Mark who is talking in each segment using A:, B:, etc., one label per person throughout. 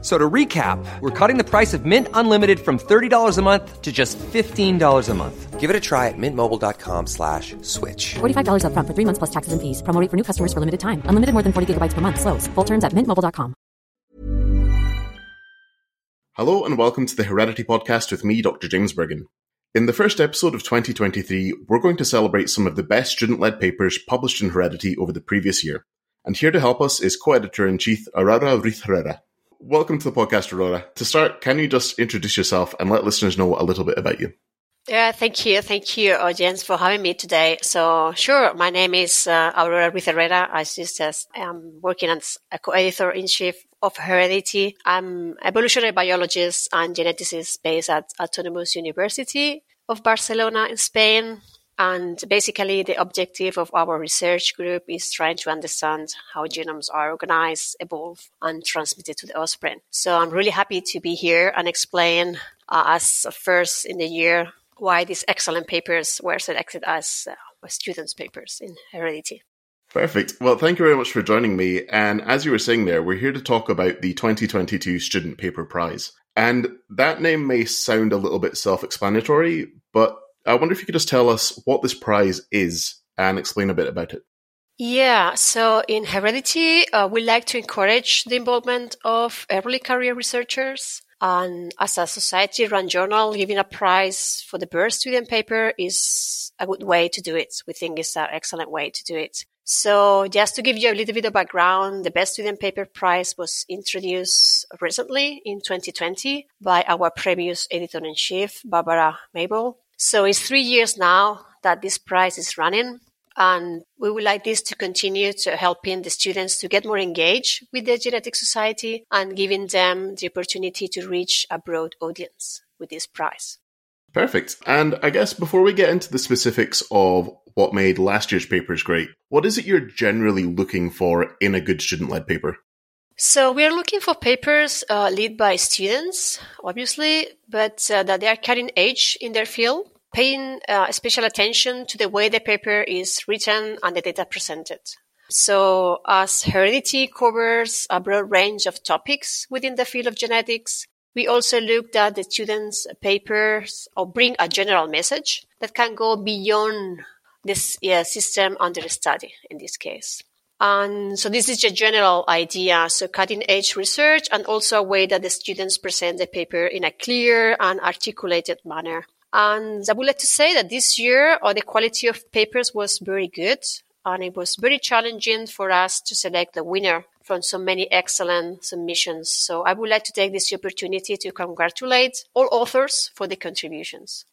A: F- So to recap, we're cutting the price of Mint Unlimited from $30 a month to just $15 a month.
B: Give it a try at mintmobile.com slash switch.
C: $45 upfront for three months plus taxes and fees. Promo rate for new customers for limited time. Unlimited more than 40 gigabytes per month. Slows. Full terms at mintmobile.com.
D: Hello and welcome to the Heredity Podcast with me, Dr. James Burgon. In the first episode of 2023, we're going to celebrate some of the best student led papers published in Heredity over the previous year. And here to help us is co editor in chief Aurora Ruiz Herrera. Welcome to the podcast, Aurora. To start, can you just introduce yourself and let listeners know a little bit about you?
E: Yeah, thank you. Thank you, audience, for having me today. So, sure, my name is uh, Aurora said, I'm working as a co-editor in chief of Heredity. I'm evolutionary biologist and geneticist based at Autonomous University of Barcelona in Spain. And basically, the objective of our research group is trying to understand how genomes are organized, evolve, and transmitted to the offspring. So I'm really happy to be here and explain, uh, as first in the year, why these excellent papers were selected as uh, students' papers in Heredity.
D: Perfect. Well, thank you very much for joining me. And as you were saying there, we're here to talk about the 2022 Student Paper Prize. And that name may sound a little bit self explanatory, but I wonder if you could just tell us what this prize is and explain a bit about it.
E: Yeah, so in Heredity, uh, we like to encourage the involvement of early career researchers. And as a society run journal, giving a prize for the birth student paper is a good way to do it. We think it's an excellent way to do it. So just to give you a little bit of background, the Best Student Paper Prize was introduced recently in 2020 by our previous editor-in-chief, Barbara Mable. So it's three years now that this prize is running. And we would like this to continue to helping the students to get more engaged with the genetic society and giving them the opportunity to reach a broad audience with this prize.
D: Perfect. And I guess before we get into the specifics of what made last year's papers great, what is it you're generally looking for in a good student led paper?
E: So we are looking for papers uh, led by students, obviously, but uh, that they are cutting edge in their field, paying uh, special attention to the way the paper is written and the data presented. So as Heredity covers a broad range of topics within the field of genetics, we also looked at the students' papers or bring a general message that can go beyond this yeah, system under study in this case. And so this is a general idea. So cutting edge research and also a way that the students present the paper in a clear and articulated manner. And I would like to say that this year, uh, the quality of papers was very good. And it was very challenging for us to select the winner from so many excellent submissions. So I would like to take this opportunity to congratulate all authors for the contributions.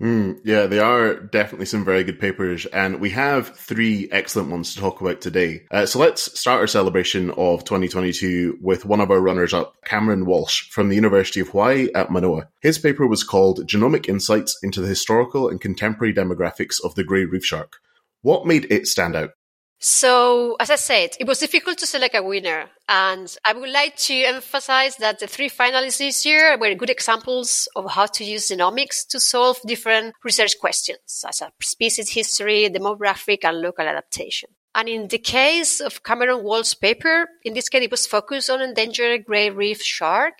D: Mm, yeah, they are definitely some very good papers, and we have three excellent ones to talk about today. Uh, so let's start our celebration of 2022 with one of our runners up, Cameron Walsh from the University of Hawaii at Manoa. His paper was called Genomic Insights into the Historical and Contemporary Demographics of the Grey Reef Shark. What made it stand out?
E: So, as I said, it was difficult to select a winner. And I would like to emphasize that the three finalists this year were good examples of how to use genomics to solve different research questions, such as species history, demographic, and local adaptation. And in the case of Cameron Wall's paper, in this case, it was focused on endangered gray reef shark.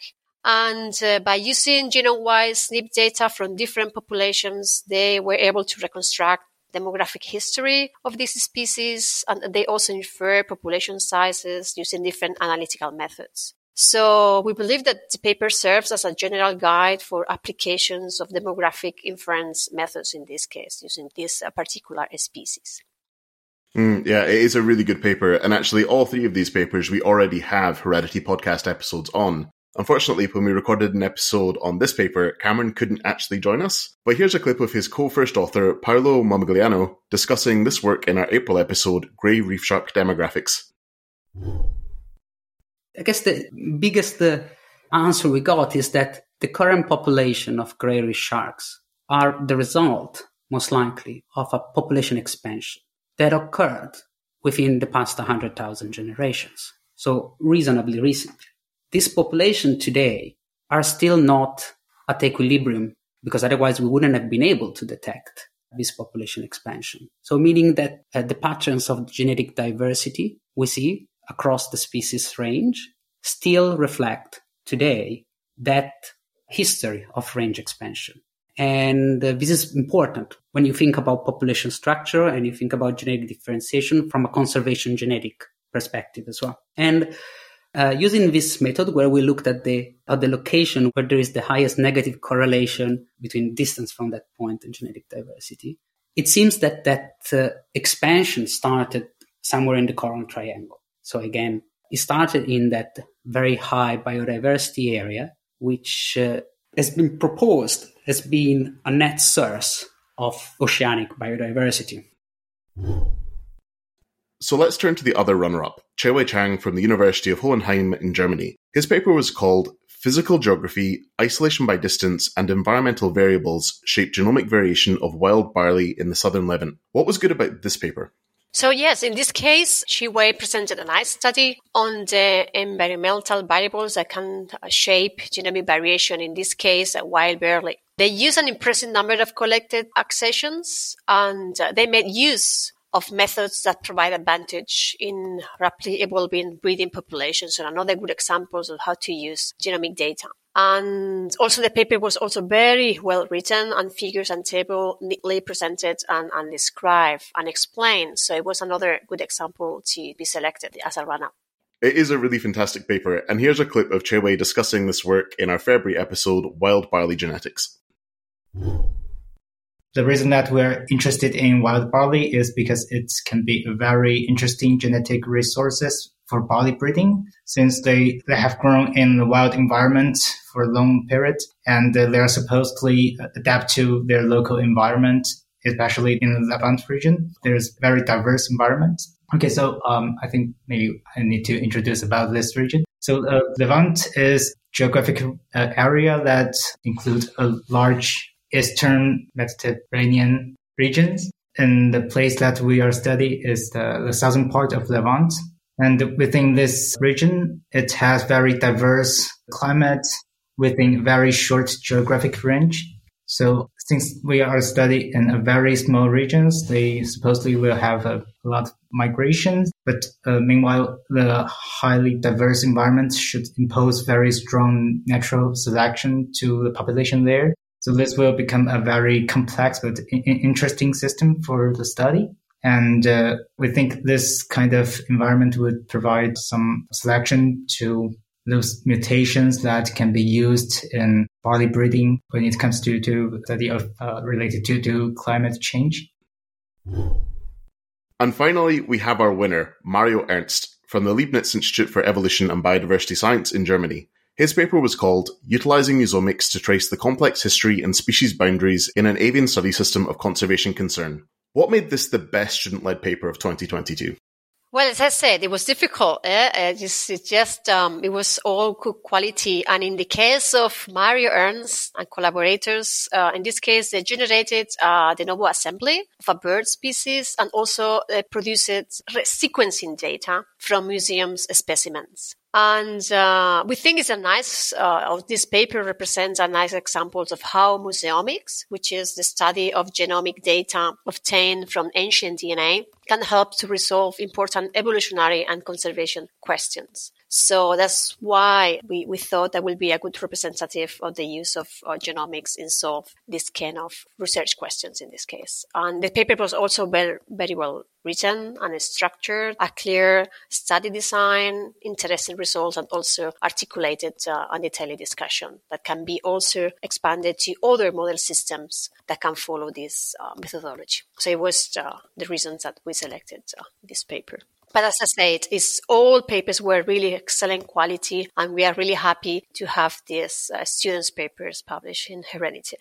E: And uh, by using genome-wide SNP data from different populations, they were able to reconstruct demographic history of these species, and they also infer population sizes using different analytical methods. So we believe that the paper serves as a general guide for applications of demographic inference methods in this case, using this uh, particular species.
D: Mm, yeah, it is a really good paper. And actually, all three of these papers we already have Heredity podcast episodes on. Unfortunately, when we recorded an episode on this paper, Cameron couldn't actually join us. But here's a clip of his co-first author, Paolo Momigliano, discussing this work in our April episode, Grey Reef Shark Demographics.
F: I guess the biggest uh, answer we got is that the current population of grey reef sharks are the result, most likely, of a population expansion that occurred within the past 100,000 generations. so reasonably recently. This population today are still not at equilibrium because otherwise we wouldn't have been able to detect this population expansion. So meaning that uh, the patterns of genetic diversity we see across the species range still reflect today that history of range expansion. And uh, this is important when you think about population structure and you think about genetic differentiation from a conservation genetic perspective as well. And uh, using this method where we looked at the at the location where there is the highest negative correlation between distance from that point and genetic diversity, it seems that that uh, expansion started somewhere in the coral triangle. So again, it started in that very high biodiversity area, which uh, has been proposed as being a net source of oceanic biodiversity.
D: So let's turn to the other runner up, Chewei Chang from the University of Hohenheim in Germany. His paper was called Physical Geography, Isolation by Distance, and Environmental Variables Shape Genomic Variation of Wild Barley in the Southern Levant. What was good about this paper?
E: So yes, in this case, Chewei presented a nice study on the environmental variables that can shape genomic variation, in this case, wild barley. They used an impressive number of collected accessions and uh, they made use of methods that provide advantage in rapidly evolving breeding populations and another good examples of how to use genomic data. And also the paper was also very well written and figures and table neatly presented and, and described and explained. So it was another good example to be selected as a runner.
D: It is a really fantastic paper, and here's a clip of Chewei discussing this work in our February episode, Wild Barley Genetics.
G: The reason that we're interested in wild barley is because it can be a very interesting genetic resources for barley breeding since they, they have grown in the wild environment for a long period and they are supposedly adapt to their local environment, especially in the Levant region. There's very diverse environment. Okay, so um, I think maybe I need to introduce about this region. So uh, Levant is geographic uh, area that includes a large eastern Mediterranean regions. And the place that we are studying is the, the southern part of Levant. And within this region, it has very diverse climate within very short geographic range. So since we are studying in a very small regions, they supposedly will have a, lot of migrations. But uh, meanwhile, the highly diverse environment should impose very strong natural selection to the population there. So this will become a very complex but interesting system for the study. And uh, we think this kind of environment would provide some selection to those mutations that can be used in barley breeding when it comes to, to study of uh, related to, to climate change.
D: And finally, we have our winner, Mario Ernst, from the Leibniz Institute for Evolution and Biodiversity Science in Germany. His paper was called Utilizing Museomics to Trace the Complex History and Species Boundaries in an Avian Study System of Conservation Concern. What made this the best student led paper of 2022?
E: Well, as I said, it was difficult. Eh? It just, it just, um, it was all good quality. And in the case of Mario Ernst and collaborators, uh, in this case, they generated uh, de novo assembly of a bird species and also uh, produced sequencing data from museums specimens. And uh, we think it's a nice, uh, this paper represents a nice examples of how museomics, which is the study of genomic data obtained from ancient DNA, can help to resolve important evolutionary and conservation questions. So that's why we, we thought that would be a good representative of the use of uh, genomics in solve this kind of research questions in this case. And the paper was also very, very well written and structured, a clear study design, interesting results, and also articulated uh, and detailed discussion that can be also expanded to other model systems that can follow this uh, methodology. So it was uh, the reasons that we selected uh, this paper. But as I said, it's all papers were really excellent quality, and we are really happy to have these uh, students' papers published in Heredity.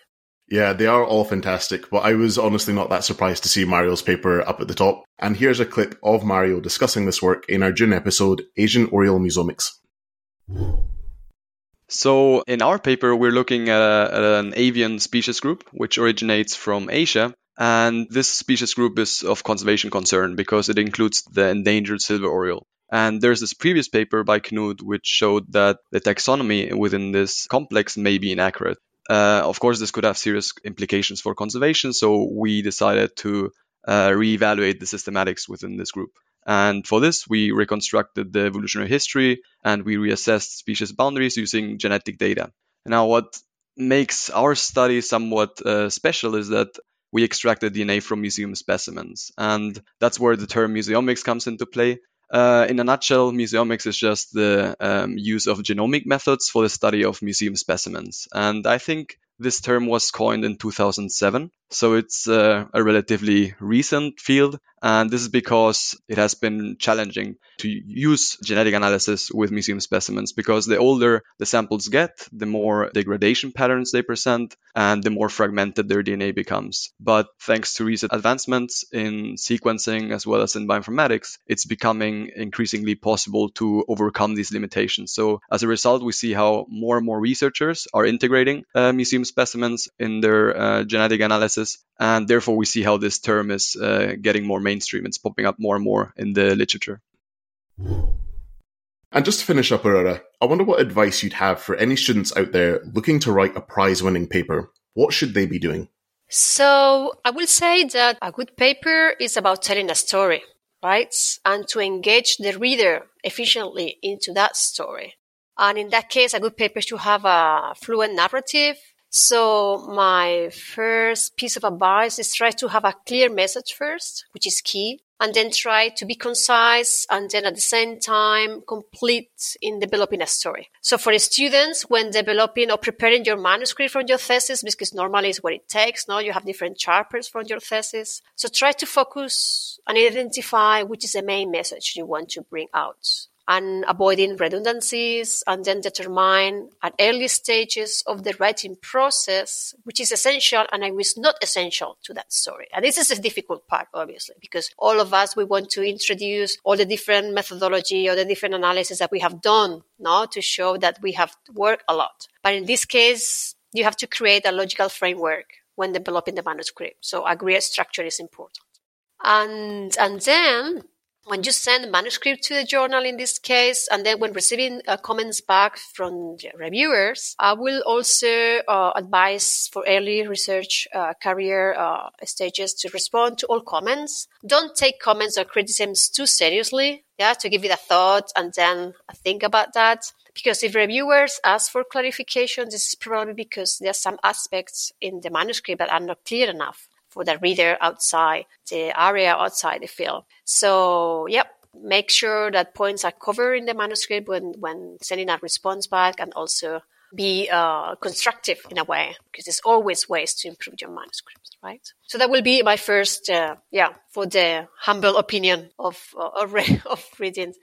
D: Yeah, they are all fantastic, but I was honestly not that surprised to see Mario's paper up at the top. And here's a clip of Mario discussing this work in our June episode, Asian Oriole Museomics.
H: So, in our paper, we're looking at, a, at, an avian species group which originates from Asia And this species group is of conservation concern because it includes the endangered silver oriole. And there's this previous paper by Knut which showed that the taxonomy within this complex may be inaccurate. Uh, of course, this could have serious implications for conservation, so we decided to uh, reevaluate the systematics within this group. And for this, we reconstructed the evolutionary history and we reassessed species boundaries using genetic data. Now, what makes our study somewhat uh, special is that we extracted DNA from museum specimens. And that's where the term museomics comes into play. Uh, in a nutshell, museomics is just the um, use of genomic methods for the study of museum specimens. And I think this term was coined in 2007, so it's uh, a relatively recent field. And this is because it has been challenging to use genetic analysis with museum specimens because the older the samples get, the more degradation patterns they present and the more fragmented their DNA becomes. But thanks to recent advancements in sequencing as well as in bioinformatics, it's becoming increasingly possible to overcome these limitations. So as a result, we see how more and more researchers are integrating uh, museum specimens in their uh, genetic analysis. And therefore, we see how this term is uh, getting more mainstream. It's popping up more and more in the literature.
D: And just to finish up, Aurora, I wonder what advice you'd have for any students out there looking to write a prize winning paper. What should they be doing?
E: So, I will say that a good paper is about telling a story, right? And to engage the reader efficiently into that story. And in that case, a good paper should have a fluent narrative. So my first piece of advice is try to have a clear message first, which is key and then try to be concise and then at the same time complete in developing a story. So for students, when developing or preparing your manuscript from your thesis, because normally it's what it takes, no, you have different chapters from your thesis. So try to focus and identify which is the main message you want to bring out and avoiding redundancies and then determine at early stages of the writing process, which is essential and I was not essential to that story. And this is a difficult part, obviously, because all of us, we want to introduce all the different methodology or the different analysis that we have done, now to show that we have worked a lot. But in this case, you have to create a logical framework when developing the manuscript. So a great structure is important. And, and then when you send a manuscript to the journal in this case, and then when receiving uh, comments back from reviewers, I will also uh, advise for early research uh, career uh, stages to respond to all comments. Don't take comments or criticisms too seriously. Yeah, to give it a thought and then think about that. Because if reviewers ask for clarification, this is probably because there are some aspects in the manuscript that are not clear enough for the reader outside the area outside the field. So, yep, make sure that points are covered in the manuscript when, when sending a response back and also be uh, constructive in a way because there's always ways to improve your manuscript right so that will be my first uh, yeah for the humble opinion of uh, of, reading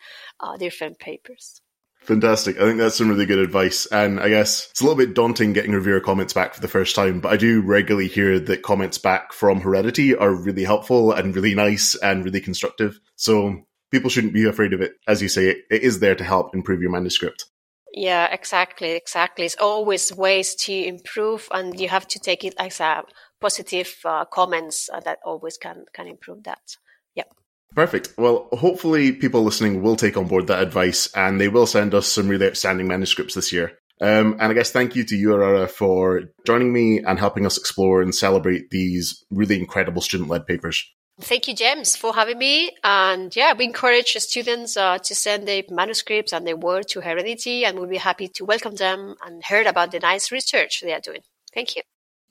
E: uh, different papers
D: Fantastic. I think that's some really good advice. And I guess it's a little bit daunting getting reviewer comments back for the first time, but I do regularly hear that comments back from Heredity are really helpful and really nice and really constructive. So people shouldn't be afraid of it. As you say, it is there to help improve your manuscript.
E: Yeah, exactly, exactly. It's always ways to improve, and you have to take it as a positive uh, comments uh, that always can can improve that. Yeah.
D: Perfect. Well, hopefully people listening will take on board that advice and they will send us some really outstanding manuscripts this year. Um, and I guess thank you to you, Aurora, for joining me and helping us explore and celebrate these really incredible student-led papers.
E: Thank you, James, for having me. And yeah, we encourage students uh, to send their manuscripts and their work to Heredity, and we'll be happy to welcome them and hear about the nice research they are doing. Thank you.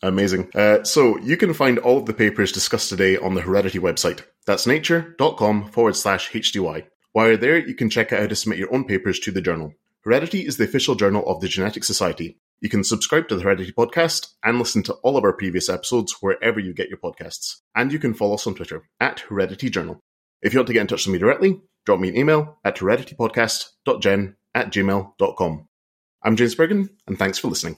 D: Amazing. Uh, so you can find all of the papers discussed today on the Heredity website. That's nature.com forward slash HDY. While you're there, you can check out how to submit your own papers to the journal. Heredity is the official journal of the Genetic Society. You can subscribe to the Heredity podcast and listen to all of our previous episodes wherever you get your podcasts. And you can follow us on Twitter at Heredity Journal. If you want to get in touch with me directly, drop me an email at hereditypodcast.gen at gmail.com. I'm James Burgon, and thanks for listening.